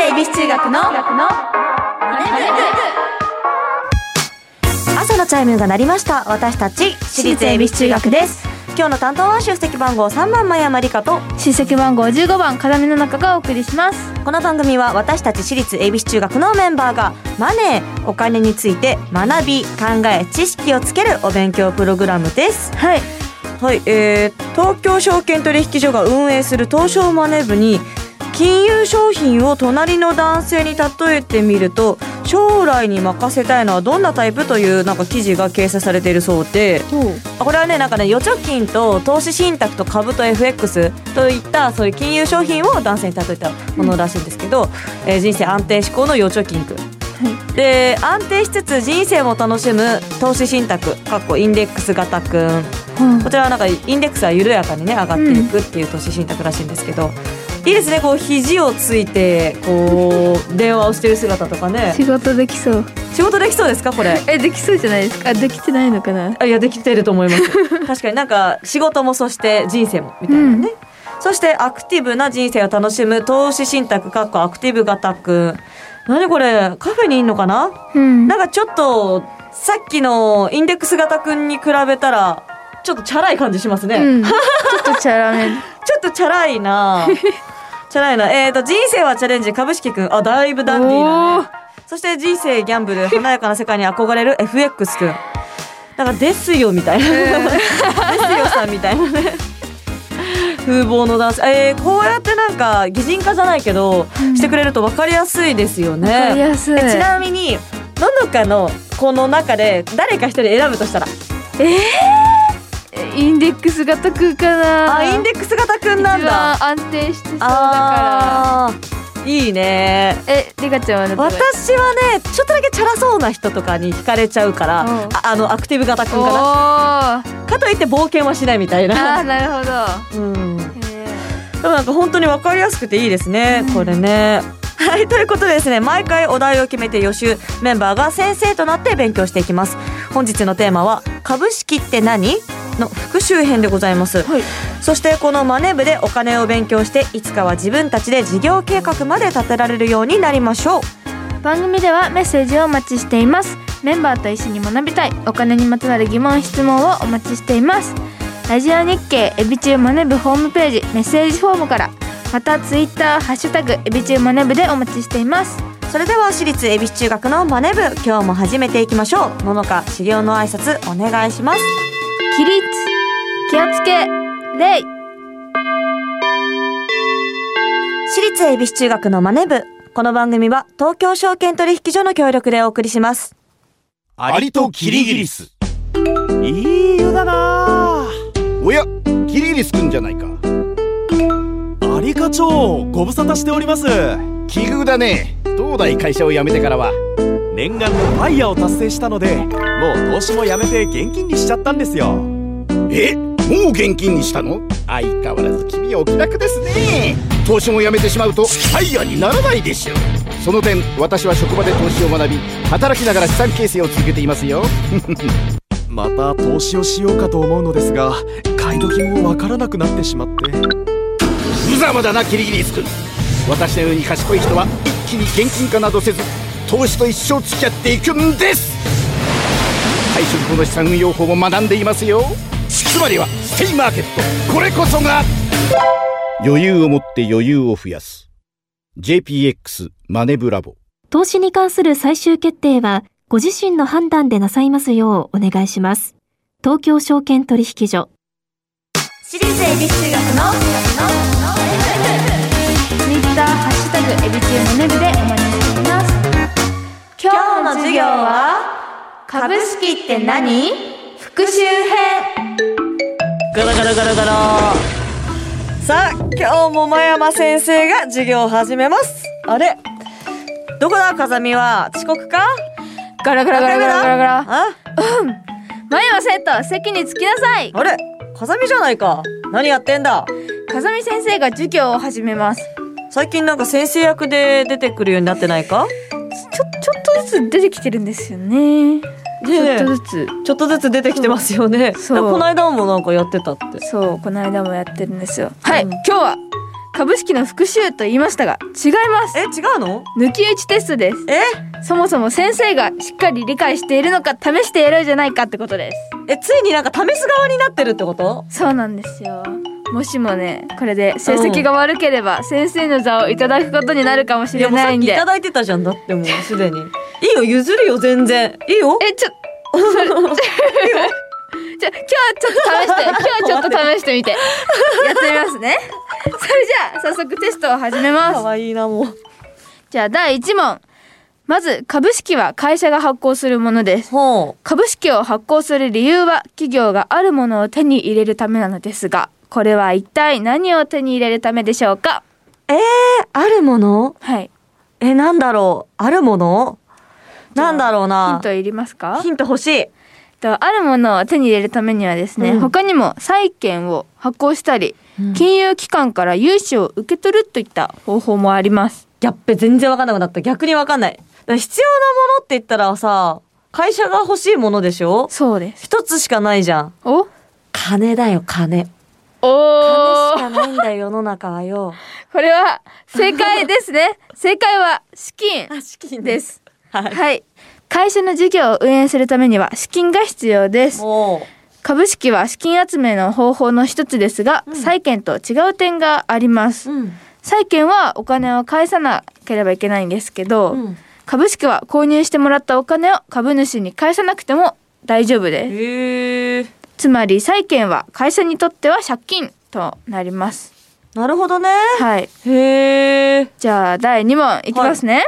恵比寿中学の朝のチャイムが鳴りました。私たち私立恵比寿中学です。今日の担当は出席番号3番前山理香と出席番号15番風見の中がお送りします。この番組は私たち私立恵比寿中学のメンバーがマネーお金について学び考え知識をつけるお勉強プログラムです。はい。はい、えー、東京証券取引所が運営する東証マネー部に金融商品を隣の男性に例えてみると将来に任せたいのはどんなタイプというなんか記事が掲載されているそうであこれはねなんかね預貯金と投資信託と株と FX といったそういう金融商品を男性に例えたものらしいんですけど、えー人生安定志向の預貯金くんで安定しつつ人生も楽しむ投資信託かっこインデックス型くん。こちらはなんかインデックスは緩やかにね上がっていくっていう投資信託らしいんですけど、いいですね。こう肘をついてこう電話をしてる姿とかね。仕事できそう。仕事できそうですかこれ？えできそうじゃないですか？あできてないのかな？あいやできてると思います。確かになんか仕事もそして人生もみたいなね、そしてアクティブな人生を楽しむ投資信託かっこアクティブ型くん。何これカフェにいんのかな？うん。なんかちょっとさっきのインデックス型くんに比べたらちょっとチャラい感じしますね、うん、ちょっとチャラめ。ちょっとチャラいなチャラいな。えーと人生はチャレンジ株式くんあだいぶダンディーなね。そして人生ギャンブル華やかな世界に憧れる FX くんなんかですよみたいな、ですよさんみたいなね。風貌の男性。えー、こうやってなんか擬人化じゃないけど、してくれると分かりやすいですよね。わかりやすい。えちなみにののかのこの中で誰か一人選ぶとしたら？えインデックス型くんかなあインデックス型くんなんだ。安定してそうだかあーいいね。らえリカちゃんは私はねちょっとだけチャラそうな人とかに惹かれちゃうから、うん。ああのアクティブ型くんかな。かといって冒険はしないみたいあーな、なるほど。うん、へでもなんか本当に分かりやすくていいですね、これね。はいということでですね毎回お題を決めて予習メンバーが先生となって勉強していきます。本日のテーマは「株式って何?」の復習編でございます、はい。そしてこのマネ部でお金を勉強していつかは自分たちで事業計画まで立てられるようになりましょう。ー番組ではメッセージをお待ちしています。メンバーと一緒に学びたい。お金にまつわる疑問質問をお待ちしています。ラジオ日経エビチューマネ部ホームページメッセージフォームからまたツイッターハッシュタグエビチューマネ部でお待ちしています。それでは私立恵比寿中学のマネ部今日も始めていきましょう。ののか修行の挨拶お願いします起立。気をつけ。礼私立恵比寿中学のマネ部。この番組は東京証券取引所の協力でお送りします。アリとキリギリスいい湯だな。おやキリギリスくんじゃないか。アリ課長ご無沙汰しております。奇遇だね。東大会社を辞めてからは念願のファイヤーを達成したのでもう投資もやめて現金にしちゃったんですよ。え？もう現金にしたの？相変わらず君はお気楽ですね。投資も辞めてしまうとファイヤーにならないでしょ。その点私は職場で投資を学び働きながら資産形成を続けていますよ。また投資をしようかと思うのですが買い時もわからなくなってしまって。無様だなキリギリスくん私のように賢い人は一気に現金化などせず投資と一生付き合っていくんです。退職後の資産運用法も学んでいますよ。つまりはステイマーケット。これこそが余裕を持って余裕を増やす。JPX マネブラボ。投資に関する最終決定は、ご自身の判断でなさいますようお願いします。東京証券取引所。私立恵比寿中学のツイッターハッシュタグエビチューマネ部でお待ちしています今日の授業は株式って何？復習編。ガラガラガラガラ。さあ今日も真山先生が授業を始めます。あれ？どこだ風見は？遅刻か？ガラガラガラガラ。ガラガラあ前は生徒席に着きなさい。あれ？風見じゃないか。何やってんだ？風見先生が授業を始めます。最近なんか先生役で出てくるようになってないか？ちょちょずつ出てきてるんですよね。ちょっとずつ。ちょっとずつ出てきてますよね。そう。この間もなんかやってたって。そうこの間もやってるんですよ。はい、うん。今日は。株式の復習と言いましたが違います。え違うの？抜き打ちテストです。え？そもそも先生がしっかり理解しているのか試してやろうじゃないかってことです。えついになんか試す側になってるってこと？そうなんですよもしもねこれで成績が悪ければ先生の座をいただくことになるかもしいやもうさっれないんできいただいてたじゃんだってもうすでに。いいよ譲るよ全然。いいよ。えちょ じゃあ今日はちょっと試して 今日はちょっと試してみて。やってみますね。それじゃあ早速テストを始めます。可愛いなもう。じゃあ第1問。まず株式は会社が発行するものです。ほ株式を発行する理由は企業があるものを手に入れるためなのですがこれは一体何を手に入れるためでしょうか？うえー、あるもの？はい。えなんだろう？あるもの？なんだろうヒンなトいりますか？ヒント欲しい。とあるものを手に入れるためにはですね、うん。他にも債券を発行したり、金融機関から融資を受け取るといった方法もあります。ギャップ全然わかんなくなった。逆にわかんない。だから必要なものって言ったらさ会社が欲しいものでしょ？そうです。一つしかないじゃん。お？金だよ金おー。金しかないんだよ世の中はよ。これは正解ですね。正解は資金資金です。はい。はい。会社の事業を運営するためには資金が必要です。も株式は資金集めの方法の一つですが、債券と違う点があります、ううん。債券はお金を返さなければいけないんですけど、うん。株式は購入してもらったお金を株主に返さなくても大丈夫です。へえつまり債券は会社にとっては借金となります。なるほどね。はい。へえじゃあ第2問いきますね、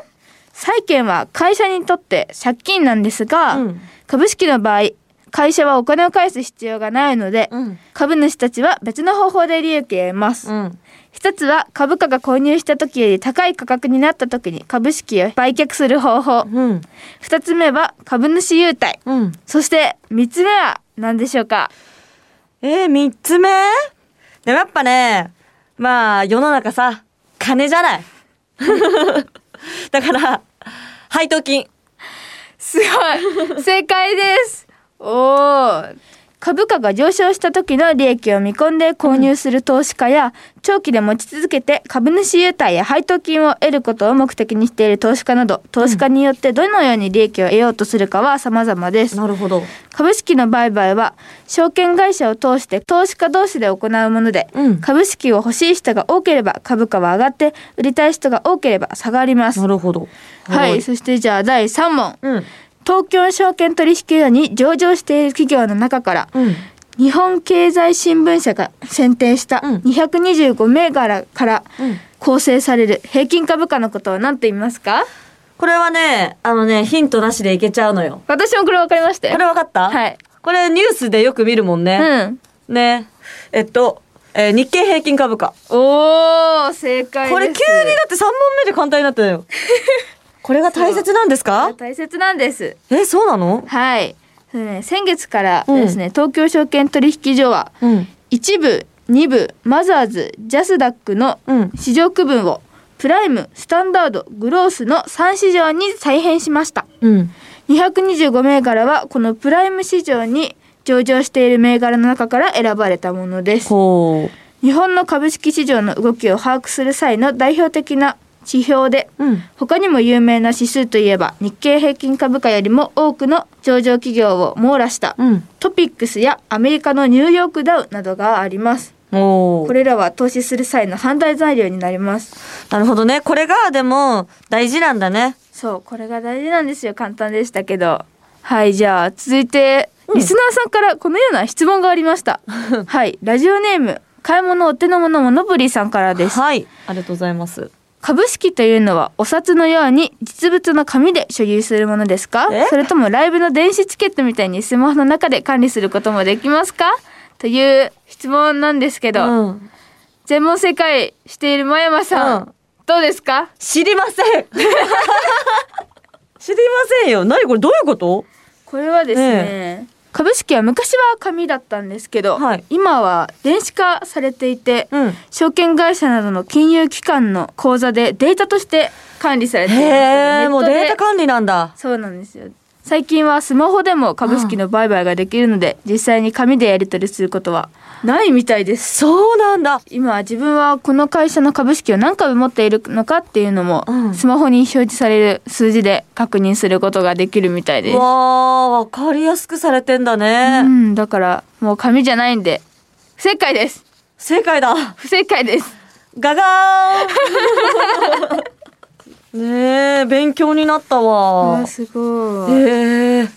債券は会社にとって借金なんですが、うん。株式の場合会社はお金を返す必要がないので、うん。株主たちは別の方法で利益を得ます、うん。一つは株価が購入した時より高い価格になった時に株式を売却する方法。うん。二つ目は株主優待。うん。そして三つ目は何でしょうか？えー、三つ目？でもやっぱねまあ世の中さ金じゃない。だから配当金。すごい。正解です。おー株価が上昇した時の利益を見込んで購入する投資家や、長期で持ち続けて株主優待や配当金を得ることを目的にしている投資家など投資家によってどのように利益を得ようとするかは様々です。なるほど。株式の売買は証券会社を通して投資家同士で行うもので、うん。株式を欲しい人が多ければ株価は上がって売りたい人が多ければ下がります。なるほど。はい、そしてじゃあ第3問。うん東京証券取引所に上場している企業の中からうん。日本経済新聞社が選定したうん。225銘柄からうん。構成される平均株価のことを何と言いますか？これはねあのねヒントなしでいけちゃうのよ。私もこれ分かりましたよこれわかった？はい。これニュースでよく見るもんうね、ん。ね。えっと、えー日経平均株価。おー正解です。これ急にだって3問目で簡単になったよ これが大切なんですか？大切なんです。えそうなの？はい、先月からですね、東京証券取引所はうん。一部二部マザーズジャスダックのうん。市場区分をプライムスタンダードグロースの3市場に再編しました。うん。225銘柄はこのプライム市場に上場している銘柄の中から選ばれたものです。ほ日本の株式市場の動きを把握する際の代表的な指標で。ううん。他にも有名な指数といえば日経平均株価よりも多くの上場企業を網羅したうん。トピックスやアメリカのニューヨークダウなどがあります。おこれらは投資する際の判断材料になります。なるほどね。これがでも大事なんだね。そうこれが大事なんですよ。簡単でしたけど。はいじゃあ続いて、リスナーさんからこのような質問がありました。はいラジオネーム買い物お手の物モノブリさんからです。はいありがとうございます株式というのはお札のように実物の紙で所有するものですか？え？それともライブの電子チケットみたいにスマホの中で管理することもできますか？という質問なんですけど、うん。全問正解している真山さん、うん。どうですか？知りません。知りませんよ。何これ？どういうこと？これはですね、株式は昔は紙だったんですけど、はい。今は電子化されていて、うん。証券会社などの金融機関の口座でデータとして管理されています。へえもうデータ管理なんだ。そうなんですよ最近はスマホでも株式の売買ができるので、実際に紙でやり取りすることはないみたいです。そうなんだ今自分はこの会社の株式を何株持っているのかっていうのも、うんスマホに表示される数字で確認することができるみたいです。わーわかりやすくされてんだうね、ん、だからもう紙じゃないんで不正解です。正解だ不正解です。ガガーン ねえ勉強になったわ。すごい。ええ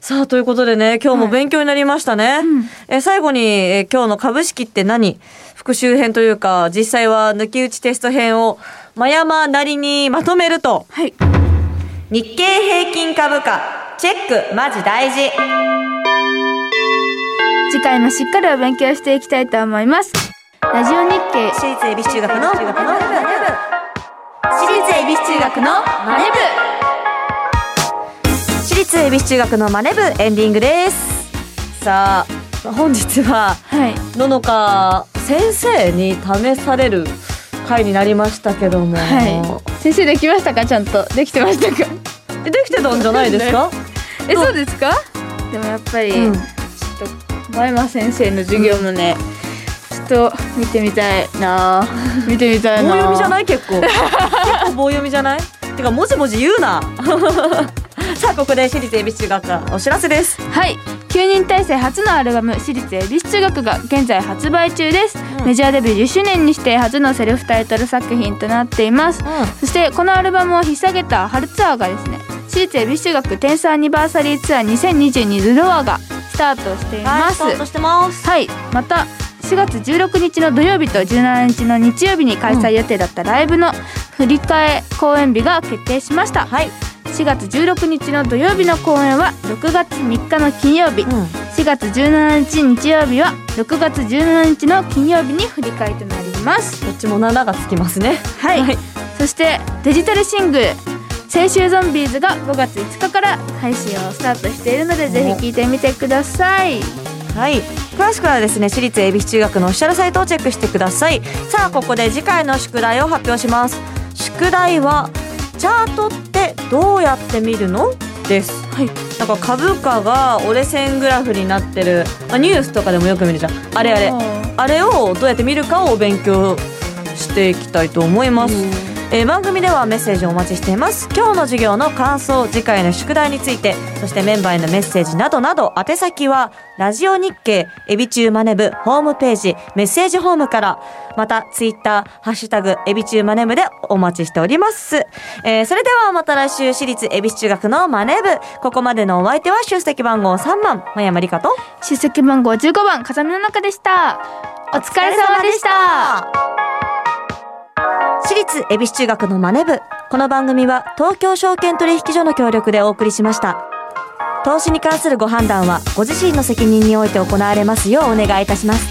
さあということでね今日も勉強になりましたね、ん。え最後に、え今日の株式って何？復習編というか実際は抜き打ちテスト編を真山なりにまとめると。はい。日経平均株価チェックマジ大事。次回もしっかりお勉強していきたいと思います。ラジオ日経。私立恵比寿中学の私立恵比寿中学のマネ私立恵比寿中学のマネ部エンディングですさあ本日は部。はい。ののか先生に試される回になりましたけども、はい。先生できましたか？ちゃんと。できてましたか？えできてたんじゃないですか、え、そうですか？でもやっぱり、うんちょっと、前間先生の授業もね、ちょっと見てみたいな。見てみたいな。棒読みじゃない？結構。結構棒読みじゃない？てかもじもじ言うな。さあここで私立恵比寿中学からお知らせです。はい。9人体制初のアルバム「私立恵比寿中学」が現在発売中です、うん。メジャーデビュー10周年にして初のセルフタイトル作品となっています、そしてこのアルバムを引っ提げた春ツアーがですね私立恵比寿中学テンスアニバーサリーツアー2022ズロアがスタートしています。はいスタートしてます。はい。また4月16日の土曜日と17日の日曜日に開催予定だったライブの振り替え公演日が決定しました。はい、4月16日の土曜日の公演は6月3日の金曜日。うん、4月17日日曜日は6月17日の金曜日に振り替えとなります。どっちも7がつきますね。はい、はい。そしてデジタルシングル「青春ゾンビーズ」が5月5日から配信をスタートしているのでぜひ聴いてみてくださいはい。詳しくはですね私立恵比寿中学のオフィシャルサイトをチェックしてください。さあここで次回の宿題を発表します。宿題はチャートってどうやって見るの？です。はい。なんか株価が折れ線グラフになってる、まあ、ニュースとかでもよく見るじゃん。あれあれ。あれをどうやって見るかを勉強していきたいと思います、えー番組ではメッセージをお待ちしています。今日の授業の感想次回の宿題についてそしてメンバーへのメッセージなどなど宛先はラジオ日経エビチューマネブホームページメッセージホームからまたツイッターハッシュタグエビチューマネブでお待ちしております、えーそれではまた来週私立恵比寿中学のマネブ。ここまでのお相手は出席番号3番真山理香と出席番号15番風見の中でした。お疲れ様でした。私立恵比寿中学のマネ部。この番組は東京証券取引所の協力でお送りしました。投資に関するご判断はご自身の責任において行われますようお願いいたします。